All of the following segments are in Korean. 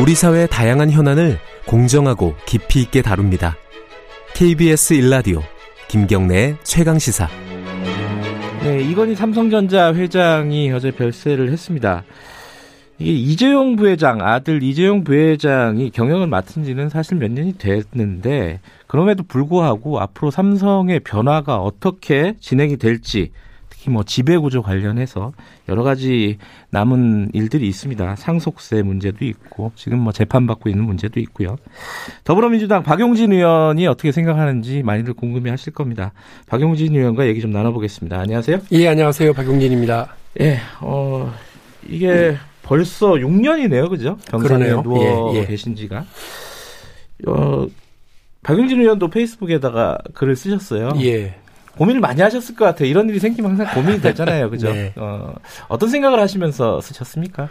우리 사회의 다양한 현안을 공정하고 깊이 있게 다룹니다. KBS 일라디오 김경래의 최강 시사. 네, 이건희 삼성전자 회장이 어제 별세를 했습니다. 이게 이재용 부회장 아들 이재용 부회장이 경영을 맡은 지는 사실 몇 년이 됐는데 그럼에도 불구하고 앞으로 삼성의 변화가 어떻게 진행이 될지 특히 뭐 지배구조 관련해서 여러 가지 남은 일들이 있습니다. 상속세 문제도 있고 지금 뭐 재판받고 있는 문제도 있고요. 더불어민주당 박용진 의원이 어떻게 생각하는지 많이들 궁금해하실 겁니다. 박용진 의원과 얘기 좀 나눠보겠습니다. 안녕하세요. 예, 안녕하세요. 박용진입니다. 예, 어 이게 벌써 6년이네요, 그죠? 병상에 그러네요. 누워 예, 예. 계신 지가. 어, 박용진 의원도 페이스북에다가 글을 쓰셨어요. 예. 고민을 많이 하셨을 것 같아요. 이런 일이 생기면 항상 고민이 되잖아요, 그죠? 네. 어, 어떤 생각을 하시면서 쓰셨습니까?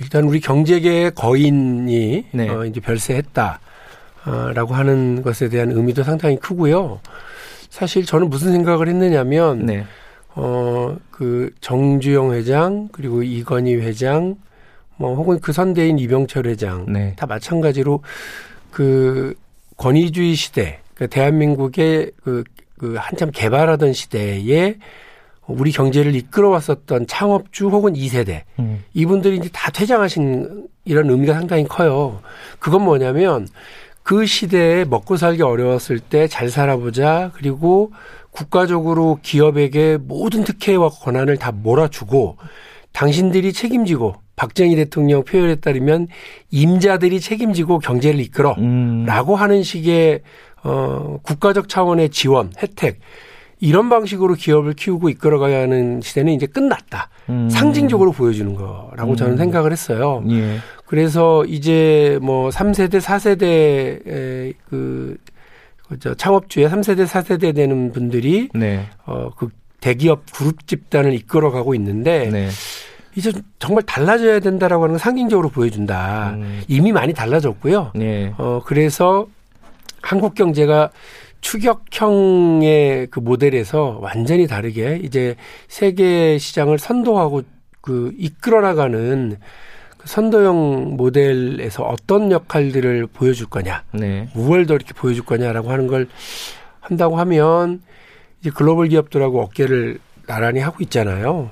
일단 우리 경제계의 거인이 네. 어, 이제 별세했다. 어, 라고 하는 것에 대한 의미도 상당히 크고요. 사실 저는 무슨 생각을 했느냐면 네. 어, 그 정주영 회장 그리고 이건희 회장 뭐 혹은 그 선대인 이병철 회장 네. 다 마찬가지로 그 권위주의 시대, 그 대한민국의 그, 그 한참 개발하던 시대에 우리 경제를 이끌어왔었던 창업주 혹은 2세대. 음, 이분들이 이제 다 퇴장하신 이런 의미가 상당히 커요. 그건 뭐냐면 그 시대에 먹고 살기 어려웠을 때 잘 살아보자 그리고 국가적으로 기업에게 모든 특혜와 권한을 다 몰아주고 당신들이 책임지고 박정희 대통령 표현에 따르면 임자들이 책임지고 경제를 이끌어 음, 라고 하는 식의 어 국가적 차원의 지원, 혜택 이런 방식으로 기업을 키우고 이끌어가야 하는 시대는 이제 끝났다. 음. 상징적으로 보여주는 거라고 저는 음. 생각을 했어요. 예. 그래서 이제 뭐 3세대, 4세대 그, 그저 창업주의 3세대, 4세대 되는 분들이 네. 어 그 대기업 그룹 집단을 이끌어가고 있는데 네. 이제 정말 달라져야 된다라고 하는 걸 상징적으로 보여준다. 음, 이미 많이 달라졌고요. 네. 어, 그래서 한국 경제가 추격형의 그 모델에서 완전히 다르게 이제 세계 시장을 선도하고 그 이끌어 나가는 그 선도형 모델에서 어떤 역할들을 보여줄 거냐, 네. 무얼 더 이렇게 보여줄 거냐라고 하는 걸 한다고 하면 이제 글로벌 기업들하고 어깨를 나란히 하고 있잖아요.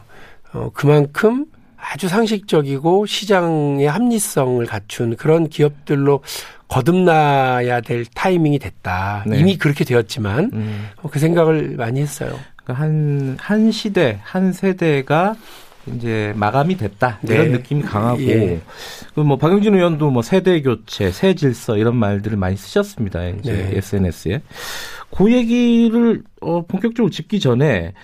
어, 그만큼 아주 상식적이고 시장의 합리성을 갖춘 그런 기업들로 거듭나야 될 타이밍이 됐다. 네. 이미 그렇게 되었지만 음. 어, 그 생각을 많이 했어요. 그러니까 한, 한 시대, 한 세대가 이제 마감이 됐다. 네. 이런 느낌이 강하고. 예. 그 뭐, 박영진 의원도 뭐 세대 교체, 새 질서 이런 말들을 많이 쓰셨습니다. 이제 네. SNS에. 그 얘기를, 어, 본격적으로 짚기 전에,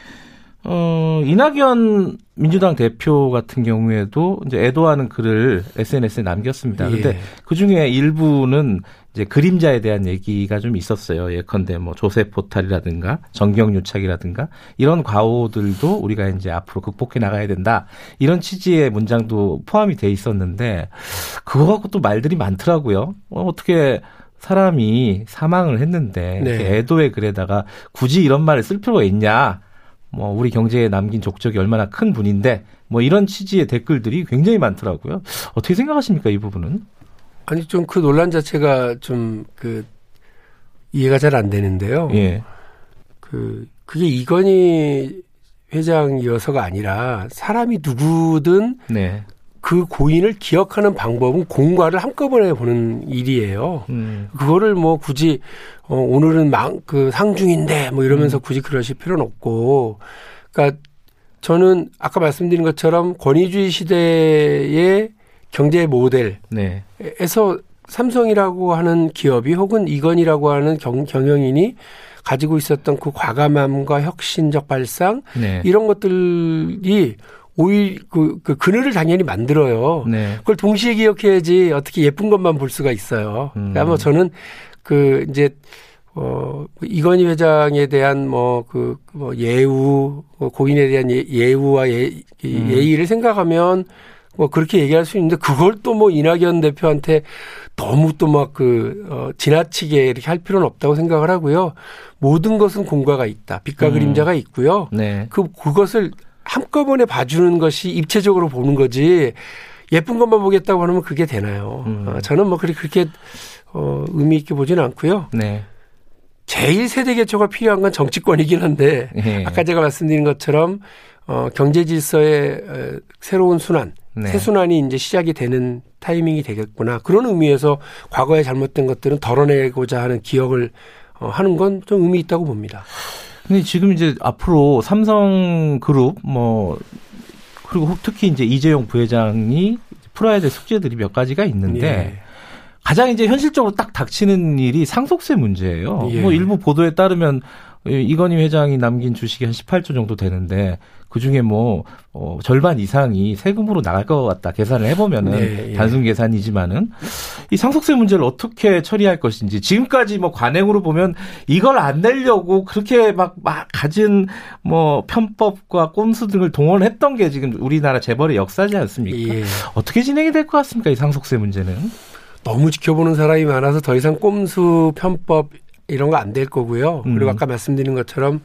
어, 이낙연 민주당 대표 같은 경우에도 이제 애도하는 글을 SNS에 남겼습니다. 근데 예. 그 중에 일부는 이제 그림자에 대한 얘기가 좀 있었어요. 예컨대 뭐 조세 포탈이라든가 정경 유착이라든가 이런 과오들도 우리가 이제 앞으로 극복해 나가야 된다. 이런 취지의 문장도 포함이 돼 있었는데 그거 갖고 또 말들이 많더라고요. 어, 어떻게 사람이 사망을 했는데 네. 애도의 글에다가 굳이 이런 말을 쓸 필요가 있냐? 뭐 우리 경제에 남긴 족적이 얼마나 큰 분인데 뭐 이런 취지의 댓글들이 굉장히 많더라고요. 어떻게 생각하십니까 이 부분은? 아니 좀 그 논란 자체가 좀 그 이해가 잘 안 되는데요. 예. 그 그게 이건희 회장이어서가 아니라 사람이 누구든 네. 그 고인을 기억하는 방법은 공과를 한꺼번에 보는 일이에요. 음. 그거를 뭐 굳이 어 오늘은 망 그 상중인데 뭐 이러면서 굳이 그러실 필요는 없고 그러니까 저는 아까 말씀드린 것처럼 권위주의 시대의 경제 모델에서 네. 삼성이라고 하는 기업이 혹은 이건이라고 하는 경, 경영인이 가지고 있었던 그 과감함과 혁신적 발상 네. 이런 것들이 오히려 그, 그 그늘을 당연히 만들어요. 네. 그걸 동시에 기억해야지 어떻게 예쁜 것만 볼 수가 있어요. 음. 그러니까 뭐 저는 그 이제 어 이건희 회장에 대한 뭐그뭐 예우 뭐 고인에 대한 예, 예우와 예, 이 음. 예의를 생각하면 뭐 그렇게 얘기할 수 있는데 그걸 또 뭐 이낙연 대표한테 너무 또 막그 어, 지나치게 이렇게 할 필요는 없다고 생각을 하고요. 모든 것은 공과가 있다. 빛과 음. 그림자가 있고요. 네. 그 그것을 한꺼번에 봐주는 것이 입체적으로 보는 거지. 예쁜 것만 보겠다고 하면 그게 되나요? 음. 어, 저는 뭐 그렇게 그렇게 어, 의미 있게 보지는 않고요. 네. 제일 세대 개초가 필요한 건 정치권이긴 한데 예. 아까 제가 말씀드린 것처럼 어, 경제 질서의 어, 새로운 순환, 네. 새 순환이 이제 시작이 되는 타이밍이 되겠구나. 그런 의미에서 과거에 잘못된 것들은 덜어내고자 하는 기억을 어, 하는 건 좀 의미 있다고 봅니다. 근데 지금 이제 앞으로 삼성그룹 뭐 그리고 혹- 특히 이제 이재용 부회장이 풀어야 될 숙제들이 몇 가지가 있는데 예. 가장 이제 현실적으로 딱 닥치는 일이 상속세 문제예요. 예. 뭐 일부 보도에 따르면 이건희 회장이 남긴 주식이 한 18조 정도 되는데 그 중에 뭐 어, 절반 이상이 세금으로 나갈 것 같다 계산을 해보면은 네, 예. 단순 계산이지만은 이 상속세 문제를 어떻게 처리할 것인지 지금까지 뭐 관행으로 보면 이걸 안 내려고 그렇게 막, 막 가진 뭐 편법과 꼼수 등을 동원했던 게 지금 우리나라 재벌의 역사지 않습니까? 예. 어떻게 진행이 될 것 같습니까? 이 상속세 문제는? 너무 지켜보는 사람이 많아서 더 이상 꼼수 편법 이런 거 안 될 거고요. 그리고 음. 아까 말씀드린 것처럼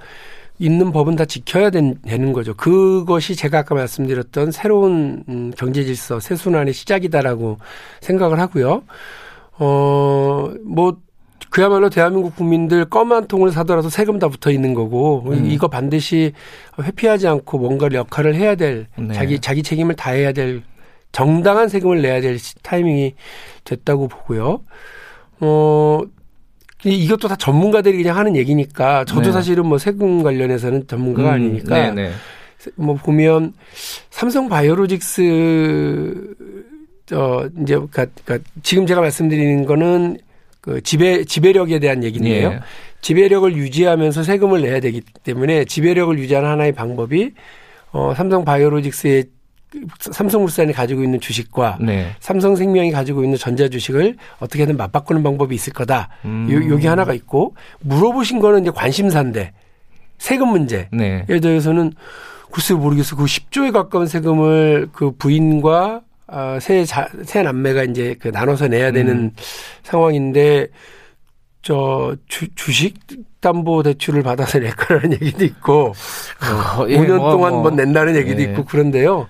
있는 법은 다 지켜야 된- 되는 거죠. 그것이 제가 아까 말씀드렸던 새로운 음, 경제 질서, 새 순환의 시작이다라고 생각을 하고요. 어, 뭐 그야말로 대한민국 국민들 껌 한 통을 사더라도 세금 다 붙어 있는 거고 음. 이거 반드시 회피하지 않고 뭔가 역할을 해야 될 네. 자기 자기 책임을 다해야 될 정당한 세금을 내야 될 시- 타이밍이 됐다고 보고요. 어 이것도 다 전문가들이 그냥 하는 얘기니까 저도 네. 사실은 뭐 세금 관련해서는 전문가가 음, 아니니까 네네. 뭐 보면 삼성 바이오로직스 저 이제 그러니까, 그러니까 지금 제가 말씀드리는 거는 그 지배 지배력에 대한 얘기인데요. 예. 지배력을 유지하면서 세금을 내야 되기 때문에 지배력을 유지하는 하나의 방법이 어 삼성 바이오로직스의 삼성물산이 가지고 있는 주식과 네. 삼성생명이 가지고 있는 전자주식을 어떻게든 맞바꾸는 방법이 있을 거다. 음. 요, 요게 하나가 있고 물어보신 거는 이제 관심사인데 세금 문제. 네. 에 대해서는 글쎄 모르겠어. 그 10조에 가까운 세금을 그 부인과 아, 새, 자, 새 남매가 이제 그 나눠서 내야 되는 음. 상황인데 저 주, 주식 담보 대출을 받아서 낼 거라는 얘기도 있고 어, 5년 뭐, 동안 뭐, 뭐. 낸다는 얘기도 예. 있고 그런데요.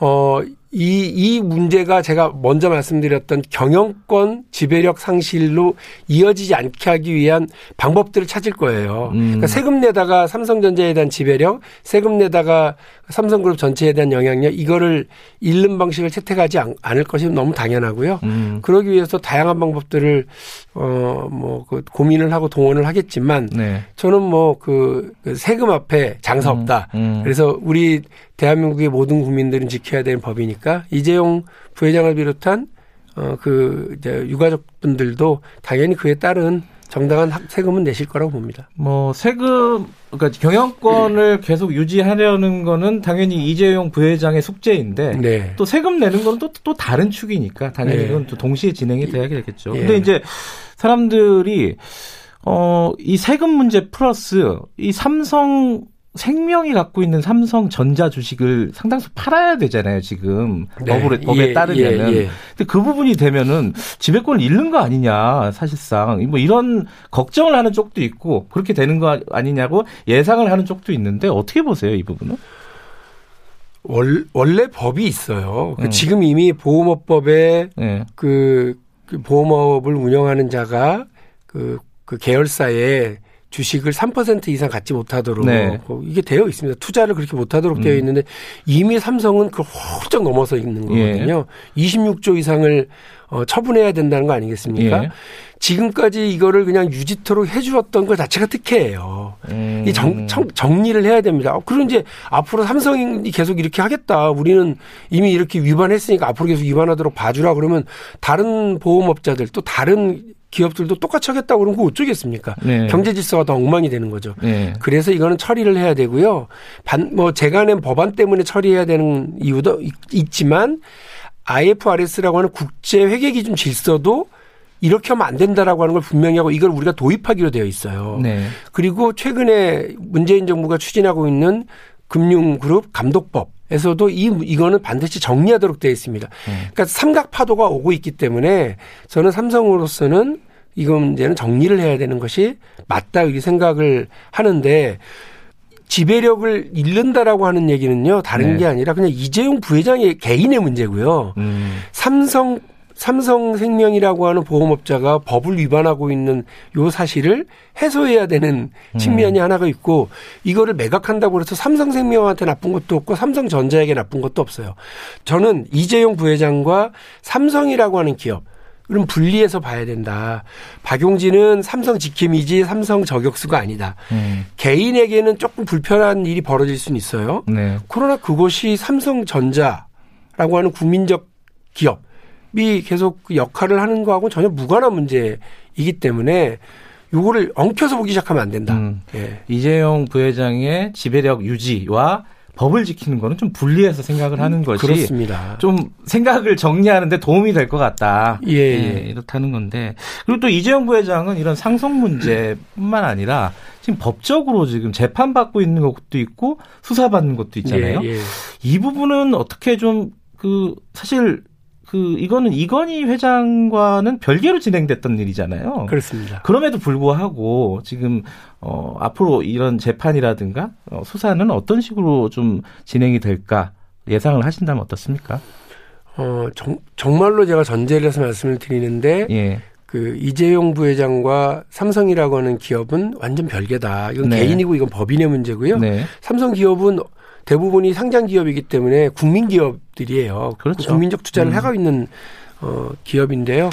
어, 이, 이 문제가 제가 먼저 말씀드렸던 경영권 지배력 상실로 이어지지 않게 하기 위한 방법들을 찾을 거예요. 음. 그러니까 세금 내다가 삼성전자에 대한 지배력, 세금 내다가 삼성그룹 전체에 대한 영향력, 이거를 잃는 방식을 채택하지 않, 않을 것이 너무 당연하고요. 음. 그러기 위해서 다양한 방법들을 어 뭐 그 고민을 하고 동원을 하겠지만 네. 저는 뭐그 그 세금 앞에 장사 없다. 음. 그래서 우리 대한민국의 모든 국민들은 지켜야 되는 법이니까 이재용 부회장을 비롯한 어 그 이제 유가족분들도 당연히 그에 따른 정당한 학- 세금은 내실 거라고 봅니다. 뭐 세금 그러니까 경영권을 계속 유지하려는 거는 당연히 이재용 부회장의 숙제인데 네. 또 세금 내는 건 또또 다른 축이니까 당연히 네. 그건 또 동시에 진행이 돼야 되겠죠. 예. 근데 이제 사람들이 어 이 세금 문제 플러스 이 삼성 생명이 갖고 있는 삼성 전자 주식을 상당수 팔아야 되잖아요, 지금. 네. 법에, 법에 예, 따르면은. 예, 예. 근데 그 부분이 되면은 지배권을 잃는 거 아니냐, 사실상. 뭐 이런 걱정을 하는 쪽도 있고, 그렇게 되는 거 아니냐고 예상을 하는 쪽도 있는데, 어떻게 보세요, 이 부분은? 월, 원래 법이 있어요. 그 음. 지금 이미 보험업법에 예. 그, 그 보험업을 운영하는 자가 그, 그 계열사에 주식을 3% 이상 갖지 못하도록 네. 어, 이게 되어 있습니다. 투자를 그렇게 못하도록 되어 음. 있는데 이미 삼성은 그 훌쩍 넘어서 있는 예. 거거든요. 26조 이상을 어, 처분해야 된다는 거 아니겠습니까? 예. 지금까지 이거를 그냥 유지토록 해주었던 것 자체가 특혜예요. 음. 이 정, 정, 정리를 해야 됩니다. 어, 그럼 이제 앞으로 삼성이 계속 이렇게 하겠다. 우리는 이미 이렇게 위반했으니까 앞으로 계속 위반하도록 봐주라 그러면 다른 보험업자들 또 다른 기업들도 똑같이 하겠다고 그러면 어쩌겠습니까? 네. 경제 질서가 더 엉망이 되는 거죠. 네. 그래서 이거는 처리를 해야 되고요. 반, 뭐 제가 낸 법안 때문에 처리해야 되는 이유도 있, 있지만 IFRS라고 하는 국제 회계 기준 질서도 이렇게 하면 안 된다라고 하는 걸 분명히 하고 이걸 우리가 도입하기로 되어 있어요. 네. 그리고 최근에 문재인 정부가 추진하고 있는 금융그룹 감독법 에서도 이 이거는 반드시 정리하도록 되어 있습니다. 그러니까 삼각 파도가 오고 있기 때문에 저는 삼성으로서는 이거 문제는 정리를 해야 되는 것이 맞다 이렇게 생각을 하는데 지배력을 잃는다라고 하는 얘기는요 다른 네. 게 아니라 그냥 이재용 부회장의 개인의 문제고요. 음. 삼성 삼성생명이라고 하는 보험업자가 법을 위반하고 있는 요 사실을 해소해야 되는 측면이 음. 하나가 있고 이거를 매각한다고 해서 삼성생명한테 나쁜 것도 없고 삼성전자에게 나쁜 것도 없어요. 저는 이재용 부회장과 삼성이라고 하는 기업 그럼 분리해서 봐야 된다. 박용진은 삼성 지킴이지 삼성 저격수가 아니다. 음. 개인에게는 조금 불편한 일이 벌어질 수는 있어요. 네. 그러나 그것이 삼성전자라고 하는 국민적 기업 이 계속 그 역할을 하는 거하고 전혀 무관한 문제이기 때문에 요거를 엉켜서 보기 시작하면 안 된다. 음. 예. 이재용 부회장의 지배력 유지와 법을 지키는 거는 좀 분리해서 생각을 하는 것이 그렇습니다. 좀 생각을 정리하는데 도움이 될 것 같다. 예. 이렇다는 건데 그리고 또 이재용 부회장은 이런 상속 문제뿐만 아니라 지금 법적으로 지금 재판 받고 있는 것도 있고 수사 받는 것도 있잖아요. 예, 예. 이 부분은 어떻게 좀 그 사실 그 이거는 이건희 회장과는 별개로 진행됐던 일이잖아요. 그렇습니다. 그럼에도 불구하고 지금 어 앞으로 이런 재판이라든가 어, 수사는 어떤 식으로 좀 진행이 될까 예상을 하신다면 어떻습니까? 어, 정, 정말로 제가 전제를 해서 말씀을 드리는데 예. 그 이재용 부회장과 삼성이라고 하는 기업은 완전 별개다. 이건 네. 개인이고 이건 법인의 문제고요. 네. 삼성 기업은 대부분이 상장 기업이기 때문에 국민 기업들이에요. 그렇죠. 국민적 투자를 음. 하고 있는 어, 기업인데요.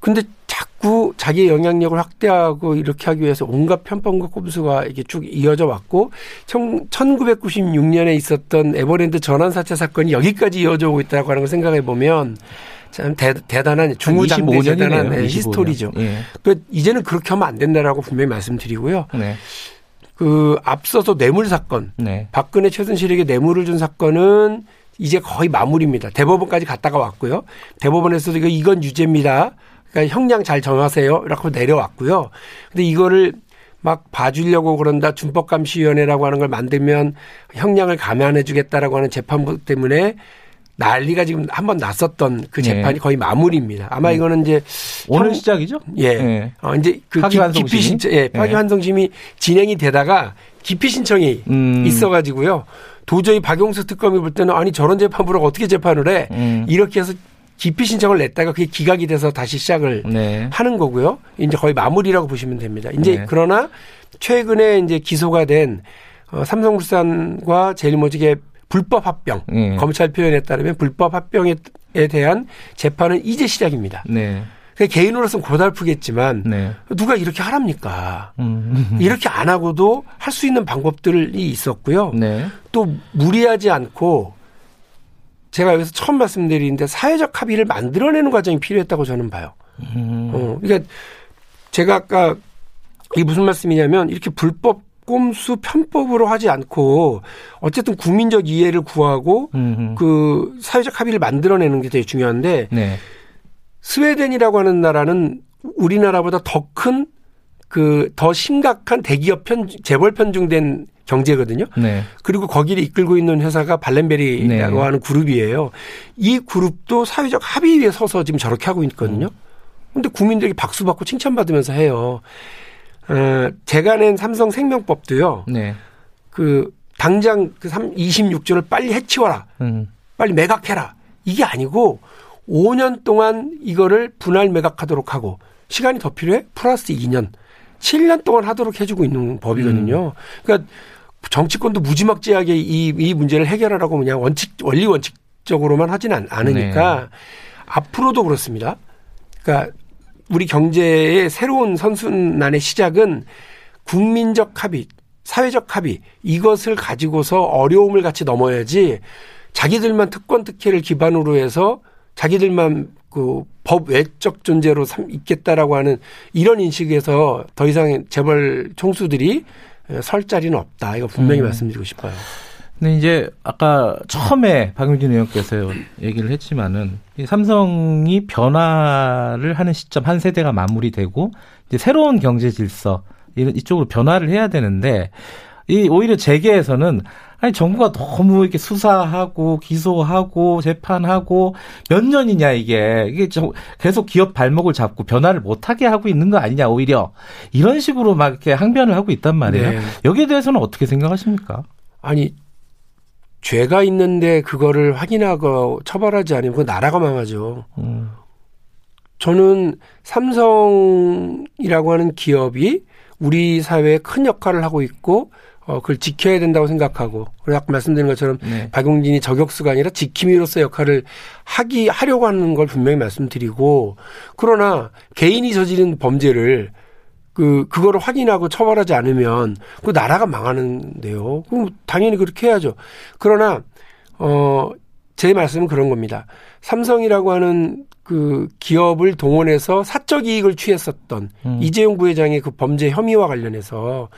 근데 자꾸 자기의 영향력을 확대하고 이렇게 하기 위해서 온갖 편법과 꼼수가 이게 쭉 이어져 왔고 1996년에 있었던 에버랜드 전환 사채 사건이 여기까지 이어져 오고 있다고 하는 걸 생각해 보면 참 대, 대단한 중후장대 대단한 네, 히스토리죠. 예. 그 이제는 그렇게 하면 안 된다라고 분명히 말씀드리고요. 네. 그 앞서서 뇌물 사건 네. 박근혜 최순실에게 뇌물을 준 사건은 이제 거의 마무리입니다. 대법원까지 갔다가 왔고요. 대법원에서도 이거 이건 유죄입니다. 그러니까 형량 잘 정하세요. 라고 내려왔고요. 근데 이거를 막 봐주려고 그런다. 준법감시위원회라고 하는 걸 만들면 형량을 감안해 주겠다라고 하는 재판부 때문에 난리가 지금 한 번 났었던 그 재판이 네. 거의 마무리입니다. 아마 이거는 이제 오늘 형- 시작이죠? 예. 네. 어, 이제 그 파기환송심이? 기피 신청, 예, 네. 파기환송심이 진행이 되다가 기피 신청이 음. 있어가지고요. 도저히 박용수 특검이 볼 때는 아니 저런 재판부라고 어떻게 재판을 해? 음. 이렇게 해서 기피 신청을 냈다가 그게 기각이 돼서 다시 시작을 네. 하는 거고요. 이제 거의 마무리라고 보시면 됩니다. 이제 네. 그러나 최근에 이제 기소가 된 어, 삼성물산과 제일모직의 불법 합병 예. 검찰 표현에 따르면 불법 합병에 대한 재판은 이제 시작입니다. 네. 그 개인으로서는 고달프겠지만 네. 누가 이렇게 하랍니까? 음. 이렇게 안 하고도 할 수 있는 방법들이 있었고요. 네. 또 무리하지 않고 제가 여기서 처음 말씀드리는데 사회적 합의를 만들어내는 과정이 필요했다고 저는 봐요. 음. 어, 그러니까 제가 아까 이게 무슨 말씀이냐면 이렇게 불법 꼼수 편법으로 하지 않고 어쨌든 국민적 이해를 구하고 음. 그 사회적 합의를 만들어내는 게 되게 중요한데 네. 스웨덴이라고 하는 나라는 우리나라보다 더 큰 그 더 심각한 대기업 편 재벌 편중된 경제거든요. 네. 그리고 거기를 이끌고 있는 회사가 발렌베리라고 네. 하는 그룹이에요. 이 그룹도 사회적 합의에 서서 지금 저렇게 하고 있거든요. 근데 국민들에게 박수 받고 칭찬받으면서 해요. 어, 제가 낸 삼성 생명법도요. 네. 그 당장 그 26조를 빨리 해치워라. 음. 빨리 매각해라. 이게 아니고 5년 동안 이거를 분할 매각하도록 하고 시간이 더 필요해? 플러스 2년. 7년 동안 하도록 해주고 있는 법이거든요. 그러니까 정치권도 무지막지하게 이, 이 문제를 해결하라고 그냥 원칙, 원리 원칙적으로만 하지는 않- 않으니까 앞으로도 그렇습니다. 그러니까 우리 경제의 새로운 선순환의 시작은 국민적 합의, 사회적 합의 이것을 가지고서 어려움을 같이 넘어야지 자기들만 특권 특혜를 기반으로 해서 자기들만 그 법 외적 존재로 삼- 있겠다라고 하는 이런 인식에서 더 이상 재벌 총수들이 설 자리는 없다. 이거 분명히 음. 말씀드리고 싶어요. 근데 이제 아까 처음에 박용진 의원께서 얘기를 했지만은 이 삼성이 변화를 하는 시점 한 세대가 마무리되고 이제 새로운 경제 질서 이런 이쪽으로 변화를 해야 되는데 이 오히려 재계에서는 아니 정부가 너무 이렇게 수사하고 기소하고 재판하고 몇 년이냐 이게 이게 계속 기업 발목을 잡고 변화를 못하게 하고 있는 거 아니냐 오히려 이런 식으로 막 이렇게 항변을 하고 있단 말이에요. 네. 여기에 대해서는 어떻게 생각하십니까? 아니 죄가 있는데 그거를 확인하고 처벌하지 않으면 그 나라가 망하죠. 음. 저는 삼성이라고 하는 기업이 우리 사회에 큰 역할을 하고 있고 어, 그걸 지켜야 된다고 생각하고, 그리고 아까 말씀드린 것처럼 네. 박용진이 저격수가 아니라 지킴이로서 역할을 하기, 하려고 하는 걸 분명히 말씀드리고, 그러나 개인이 저지른 범죄를 그, 그거를 확인하고 처벌하지 않으면 그 나라가 망하는데요. 그럼 당연히 그렇게 해야죠. 그러나, 어, 제 말씀은 그런 겁니다. 삼성이라고 하는 그 기업을 동원해서 사적 이익을 취했었던 음. 이재용 부회장의 그 범죄 혐의와 관련해서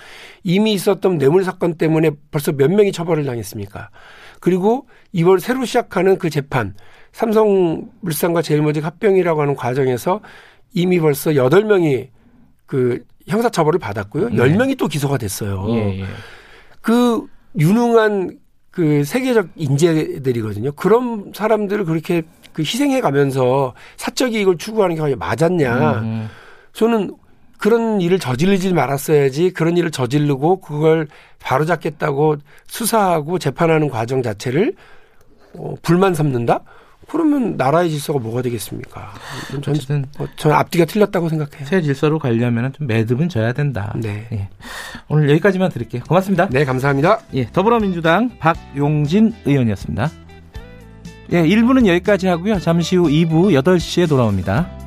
이미 있었던 뇌물 사건 때문에 벌써 몇 명이 처벌을 당했습니까? 그리고 이번 새로 시작하는 그 재판 삼성물산과 제일모직 합병이라고 하는 과정에서 이미 벌써 여덟 명이 그 형사처벌을 받았고요. 네. 열 네. 명이 또 기소가 됐어요. 예, 예. 그 유능한 그 세계적 인재들이거든요. 그런 사람들을 그렇게 그 희생해 가면서 사적 이익을 추구하는 게 맞았냐. 음. 저는 그런 일을 저지르지 말았어야지 그런 일을 저지르고 그걸 바로잡겠다고 수사하고 재판하는 과정 자체를 어, 불만 삼는다? 그러면 나라의 질서가 뭐가 되겠습니까? 저는, 뭐, 저는 앞뒤가 틀렸다고 생각해요. 새 질서로 가려면 좀 매듭은 져야 된다. 네. 예. 오늘 여기까지만 드릴게요. 고맙습니다. 네, 감사합니다. 예, 더불어민주당 박용진 의원이었습니다. 예, 1부는 여기까지 하고요. 잠시 후 2부 8시에 돌아옵니다.